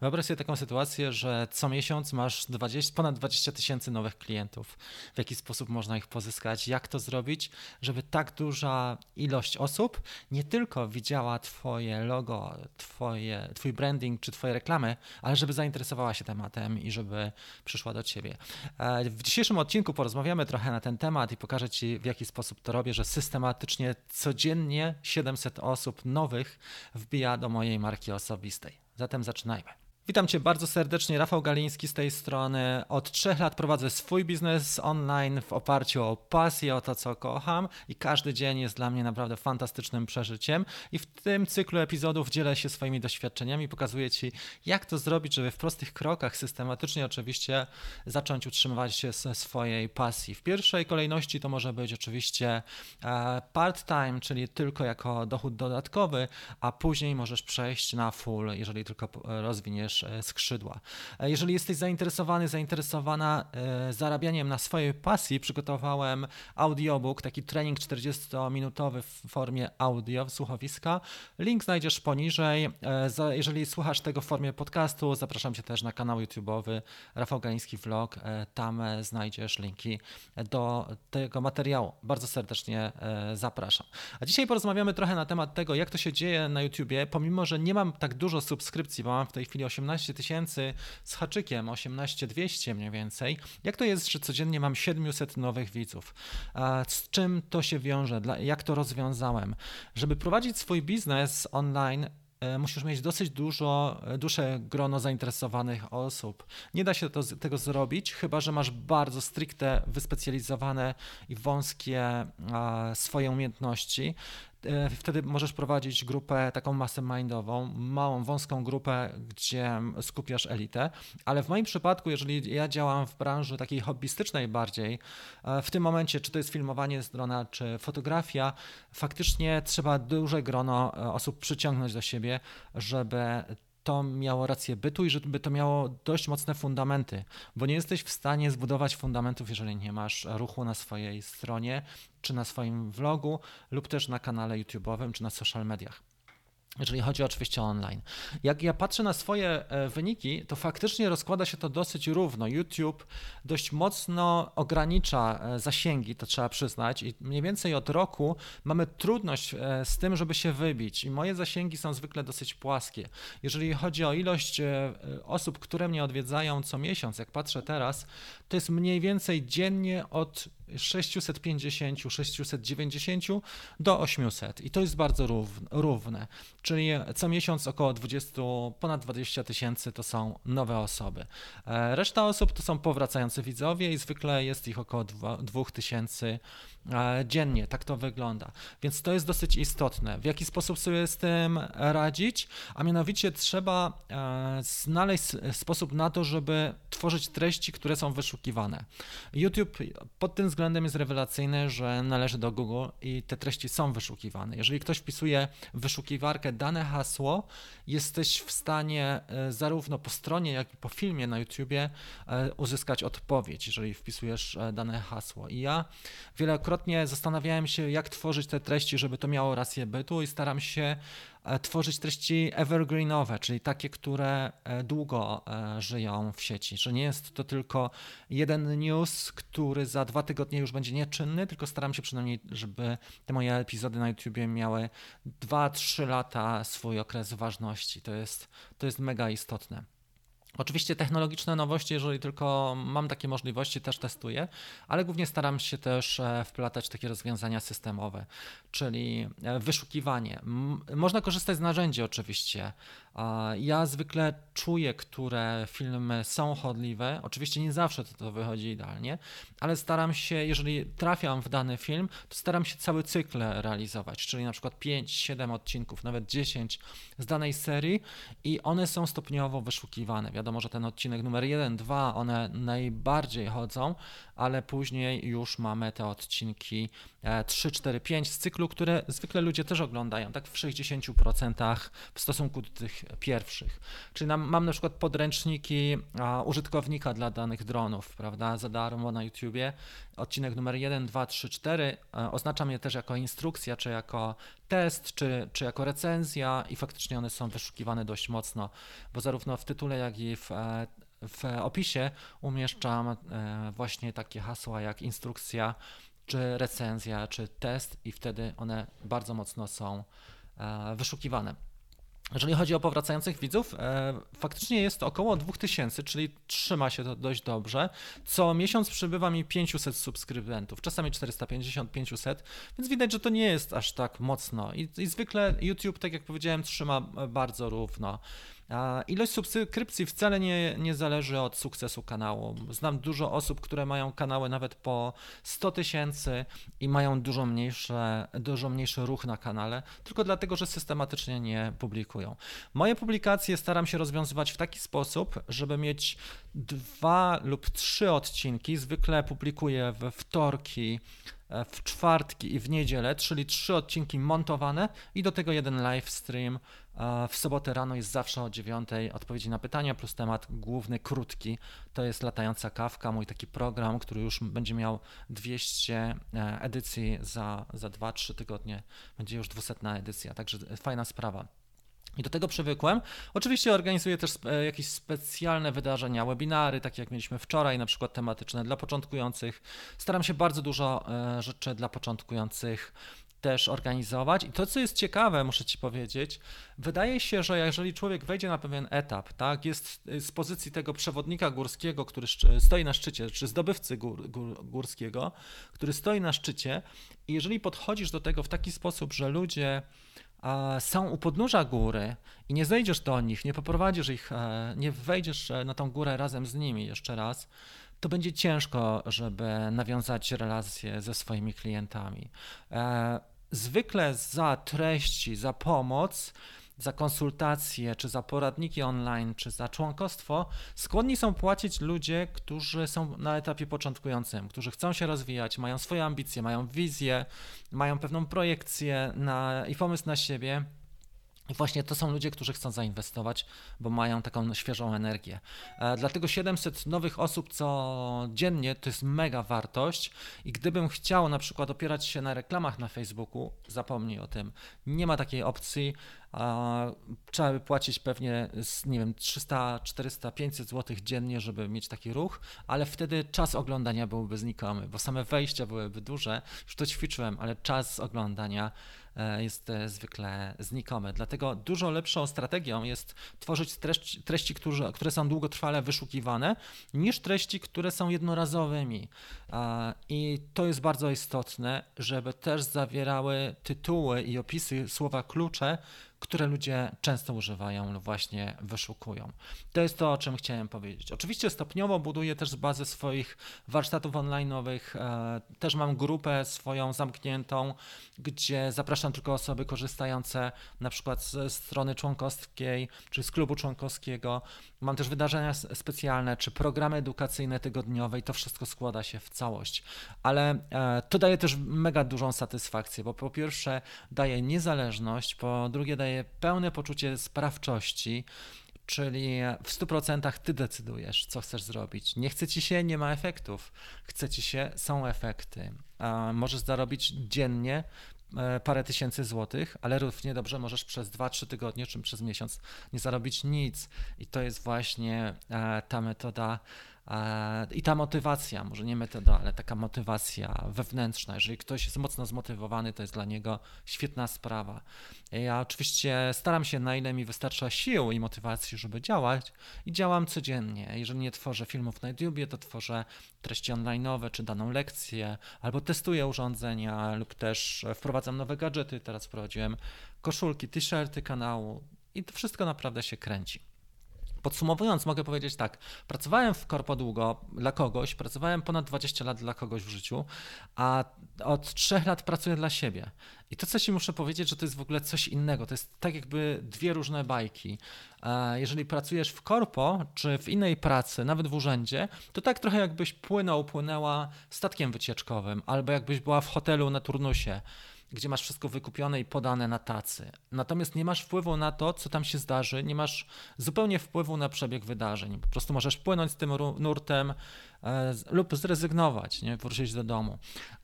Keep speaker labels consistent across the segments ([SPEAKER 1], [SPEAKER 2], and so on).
[SPEAKER 1] Wyobraź sobie taką sytuację, że co miesiąc masz 20, ponad 20 tysięcy nowych klientów. W jaki sposób można ich pozyskać? Jak to zrobić, żeby tak duża ilość osób nie tylko widziała Twoje logo, twoje, Twój branding czy Twoje reklamy, ale żeby zainteresowała się tematem i żeby przyszła do Ciebie. E, w dzisiejszym odcinku porozmawiamy trochę na ten temat i pokażę Ci, w jaki sposób to robię, że systematycznie codziennie 700 osób nowych wbija do mojej marki osobistej. Zatem zaczynajmy. Witam Cię bardzo serdecznie, Rafał Galiński z tej strony. Od trzech lat prowadzę swój biznes online w oparciu o pasję, o to, co kocham i każdy dzień jest dla mnie naprawdę fantastycznym przeżyciem. I w tym cyklu epizodów dzielę się swoimi doświadczeniami, pokazuję Ci, jak to zrobić, żeby w prostych krokach, systematycznie oczywiście zacząć utrzymywać się ze swojej pasji. W pierwszej kolejności to może być oczywiście e, part-time, czyli tylko jako dochód dodatkowy, a później możesz przejść na full, jeżeli tylko rozwiniesz E, skrzydła. E, jeżeli jesteś zainteresowany, zainteresowana e, zarabianiem na swojej pasji, przygotowałem audiobook, taki trening 40-minutowy w formie audio, słuchowiska. Link znajdziesz poniżej. Jeżeli słuchasz tego w formie podcastu, zapraszam Cię też na kanał YouTube'owy Rafał Galiński Vlog. Tam znajdziesz linki do tego materiału. Bardzo serdecznie zapraszam. A dzisiaj porozmawiamy trochę na temat tego, jak to się dzieje na YouTubie, pomimo, że nie mam tak dużo subskrypcji, bo mam w tej chwili 18 18 tysięcy z haczykiem, 18 200 mniej więcej. Jak to jest, że codziennie mam 700 nowych widzów? Z czym to się wiąże? Jak to rozwiązałem? Żeby prowadzić swój biznes online, e, musisz mieć dosyć dużo, e, duże grono zainteresowanych osób. Nie da się to, tego zrobić, chyba że masz bardzo stricte wyspecjalizowane i wąskie swoje umiejętności. E, wtedy możesz prowadzić grupę taką mastermindową, małą, wąską grupę, gdzie skupiasz elitę, ale w moim przypadku, jeżeli ja działam w branży takiej hobbystycznej bardziej, e, w tym momencie, czy to jest filmowanie z drona, czy fotografia, faktycznie trzeba duże grono e, osób przyciągnąć do siebie, żeby to miało rację bytu i żeby to miało dość mocne fundamenty, bo nie jesteś w stanie zbudować fundamentów, jeżeli nie masz ruchu na swojej stronie, czy na swoim vlogu, lub też na kanale YouTube'owym, czy na social mediach jeżeli chodzi oczywiście o online. Jak ja patrzę na swoje e, wyniki, to faktycznie rozkłada się to dosyć równo. YouTube dość mocno ogranicza e, zasięgi, to trzeba przyznać, i mniej więcej od roku mamy trudność e, z tym, żeby się wybić. I moje zasięgi są zwykle dosyć płaskie. Jeżeli chodzi o ilość osób, które mnie odwiedzają co miesiąc, jak patrzę teraz, to jest mniej więcej dziennie od 650, 690 do 800 i to jest bardzo równe, czyli co miesiąc około 20, ponad 20 tysięcy to są nowe osoby. E, reszta osób to są powracający widzowie i zwykle jest ich około 2000 E, dziennie. Tak to wygląda. Więc to jest dosyć istotne. W jaki sposób sobie z tym radzić? A mianowicie trzeba e, znaleźć sposób na to, żeby tworzyć treści, które są wyszukiwane. YouTube pod tym względem jest rewelacyjny, że należy do Google i te treści są wyszukiwane. Jeżeli ktoś wpisuje w wyszukiwarkę dane hasło, jesteś w stanie e, zarówno po stronie, jak i po filmie na YouTubie uzyskać odpowiedź, jeżeli wpisujesz dane hasło. I ja wielokrotnie zastanawiałem się, jak tworzyć te treści, żeby to miało rację bytu i staram się e, tworzyć treści evergreenowe, czyli takie, które e, długo e, żyją w sieci, że nie jest to tylko jeden news, który za dwa tygodnie już będzie nieczynny, tylko staram się przynajmniej, żeby te moje epizody na YouTubie miały 2-3 lata swój okres ważności. To jest, to jest mega istotne. Oczywiście technologiczne nowości, jeżeli tylko mam takie możliwości, też testuję, ale głównie staram się też e, wplatać takie rozwiązania systemowe, czyli e, wyszukiwanie. Można korzystać z narzędzi oczywiście. Ja zwykle czuję, które filmy są chodliwe. Oczywiście nie zawsze to, to wychodzi idealnie, ale staram się, jeżeli trafiam w dany film, to staram się cały cykl realizować, czyli na przykład 5, 7 odcinków, nawet 10 z danej serii i one są stopniowo wyszukiwane. Wiadomo, że ten odcinek numer 1, 2, one najbardziej chodzą, ale później już mamy te odcinki 3, 4, 5 z cyklu, które zwykle ludzie też oglądają, tak w 60% w stosunku do tych pierwszych. Czyli nam, mam na przykład podręczniki użytkownika dla danych dronów, prawda, za darmo na YouTubie. Odcinek numer 1, 2, 3, 4 oznaczam je też jako instrukcja, czy jako test, czy, czy jako recenzja i faktycznie one są wyszukiwane dość mocno, bo zarówno w tytule, jak i w e, w opisie umieszczam e, właśnie takie hasła jak instrukcja, czy recenzja, czy test, i wtedy one bardzo mocno są e, wyszukiwane. Jeżeli chodzi o powracających widzów, e, faktycznie jest około 2000, czyli trzyma się to dość dobrze. Co miesiąc przybywa mi 500 subskrybentów, czasami 450-500, więc widać, że to nie jest aż tak mocno. I, I zwykle YouTube, tak jak powiedziałem, trzyma bardzo równo. Ilość subskrypcji wcale nie, nie zależy od sukcesu kanału. Znam dużo osób, które mają kanały nawet po 100 tysięcy i mają dużo, mniejsze, dużo mniejszy ruch na kanale, tylko dlatego, że systematycznie nie publikują. Moje publikacje staram się rozwiązywać w taki sposób, żeby mieć dwa lub trzy odcinki. Zwykle publikuję we wtorki, w czwartki i w niedzielę, czyli trzy odcinki montowane i do tego jeden live stream w sobotę rano jest zawsze o 9 odpowiedzi na pytania plus temat główny, krótki. To jest latająca kawka, mój taki program, który już będzie miał 200 e, edycji za, za 2-3 tygodnie. Będzie już 200 edycja, także fajna sprawa. I do tego przywykłem. Oczywiście organizuję też e, jakieś specjalne wydarzenia, webinary, takie jak mieliśmy wczoraj, na przykład tematyczne dla początkujących. Staram się bardzo dużo e, rzeczy dla początkujących też organizować. I to, co jest ciekawe, muszę Ci powiedzieć, wydaje się, że jeżeli człowiek wejdzie na pewien etap, tak, jest z pozycji tego przewodnika górskiego, który stoi na szczycie, czy zdobywcy gór, gór, górskiego, który stoi na szczycie, i jeżeli podchodzisz do tego w taki sposób, że ludzie są u podnóża góry i nie zejdziesz do nich, nie poprowadzisz ich, e, nie wejdziesz e, na tą górę razem z nimi jeszcze raz, to będzie ciężko, żeby nawiązać relacje ze swoimi klientami. E, zwykle za treści, za pomoc, za konsultacje, czy za poradniki online, czy za członkostwo, skłonni są płacić ludzie, którzy są na etapie początkującym, którzy chcą się rozwijać, mają swoje ambicje, mają wizję, mają pewną projekcję na, i pomysł na siebie i właśnie to są ludzie, którzy chcą zainwestować, bo mają taką świeżą energię. E, dlatego 700 nowych osób codziennie to jest mega wartość i gdybym chciał na przykład opierać się na reklamach na Facebooku, zapomnij o tym. Nie ma takiej opcji trzeba by płacić pewnie, nie wiem, 300, 400, 500 zł dziennie, żeby mieć taki ruch, ale wtedy czas oglądania byłby znikomy, bo same wejścia byłyby duże. Już to ćwiczyłem, ale czas oglądania jest e, zwykle znikomy. Dlatego dużo lepszą strategią jest tworzyć treści, treści które, które są długotrwale wyszukiwane, niż treści, które są jednorazowymi. I to jest bardzo istotne, żeby też zawierały tytuły i opisy słowa klucze, które ludzie często używają lub właśnie wyszukują. To jest to, o czym chciałem powiedzieć. Oczywiście stopniowo buduję też z bazy swoich warsztatów online'owych. E, też mam grupę swoją zamkniętą, gdzie zapraszam tylko osoby korzystające na przykład ze strony członkowskiej czy z klubu członkowskiego. Mam też wydarzenia specjalne czy programy edukacyjne tygodniowe i to wszystko składa się w całość. Ale e, to daje też mega dużą satysfakcję, bo po pierwsze daje niezależność, po drugie daje daje pełne poczucie sprawczości, czyli w 100% ty decydujesz, co chcesz zrobić. Nie chce ci się, nie ma efektów. Chce ci się, są efekty. Możesz zarobić dziennie e, parę tysięcy złotych, ale równie dobrze możesz przez 2-3 tygodnie czy przez miesiąc nie zarobić nic. I to jest właśnie e, ta metoda i ta motywacja, może nie metoda, ale taka motywacja wewnętrzna, jeżeli ktoś jest mocno zmotywowany, to jest dla niego świetna sprawa. Ja oczywiście staram się, na ile mi wystarcza sił i motywacji, żeby działać i działam codziennie. Jeżeli nie tworzę filmów na YouTubie, to tworzę treści online'owe czy daną lekcję, albo testuję urządzenia, lub też wprowadzam nowe gadżety. Teraz wprowadziłem koszulki, t-shirty kanału i to wszystko naprawdę się kręci. Podsumowując, mogę powiedzieć tak. Pracowałem w korpo długo dla kogoś, pracowałem ponad 20 lat dla kogoś w życiu, a od 3 lat pracuję dla siebie. I to, co ci muszę powiedzieć, że to jest w ogóle coś innego. To jest tak jakby dwie różne bajki. E, jeżeli pracujesz w korpo, czy w innej pracy, nawet w urzędzie, to tak trochę jakbyś płynął, płynęła statkiem wycieczkowym, albo jakbyś była w hotelu na turnusie gdzie masz wszystko wykupione i podane na tacy. Natomiast nie masz wpływu na to, co tam się zdarzy, nie masz zupełnie wpływu na przebieg wydarzeń. Po prostu możesz płynąć z tym nurtem lub zrezygnować, nie? wrócić do domu.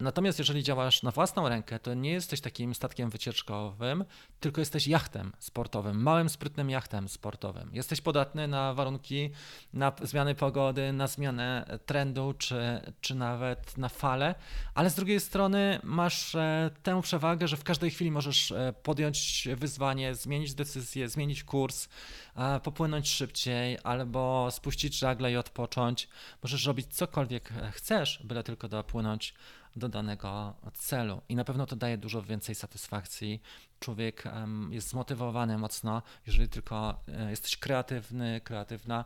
[SPEAKER 1] Natomiast jeżeli działasz na własną rękę, to nie jesteś takim statkiem wycieczkowym, tylko jesteś jachtem sportowym, małym, sprytnym jachtem sportowym. Jesteś podatny na warunki, na zmiany pogody, na zmianę trendu, czy, czy nawet na fale, ale z drugiej strony masz e, tę przewagę, że w każdej chwili możesz e, podjąć wyzwanie, zmienić decyzję, zmienić kurs, e, popłynąć szybciej albo spuścić żagle i odpocząć. Możesz robić cokolwiek chcesz, byle tylko dopłynąć do danego celu. I na pewno to daje dużo więcej satysfakcji. Człowiek jest zmotywowany mocno, jeżeli tylko e, jesteś kreatywny, kreatywna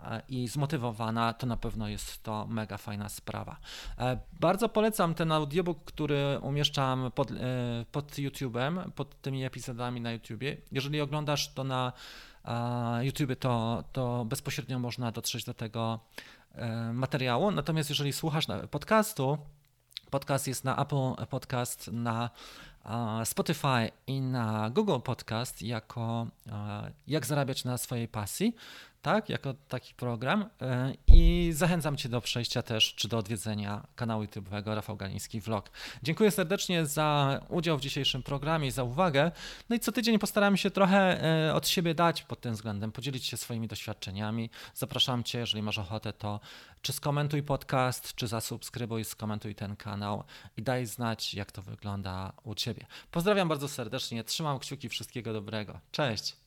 [SPEAKER 1] e, i zmotywowana, to na pewno jest to mega fajna sprawa. E, bardzo polecam ten audiobook, który umieszczam pod, pod YouTube'em, pod tymi epizodami na YouTubie. Jeżeli oglądasz to na YouTube, to, to bezpośrednio można dotrzeć do tego materiału. Natomiast jeżeli słuchasz podcastu, Podcast jest na Apple Podcast, na Spotify i na Google Podcast jako jak zarabiać na swojej pasji tak, jako taki program e, i zachęcam Cię do przejścia też, czy do odwiedzenia kanału YouTube'owego Rafał Galiński Vlog. Dziękuję serdecznie za udział w dzisiejszym programie i za uwagę. No i co tydzień postaram się trochę e, od siebie dać pod tym względem, podzielić się swoimi doświadczeniami. Zapraszam Cię, jeżeli masz ochotę, to czy skomentuj podcast, czy zasubskrybuj, skomentuj ten kanał i daj znać, jak to wygląda u Ciebie. Pozdrawiam bardzo serdecznie, trzymam kciuki, wszystkiego dobrego. Cześć!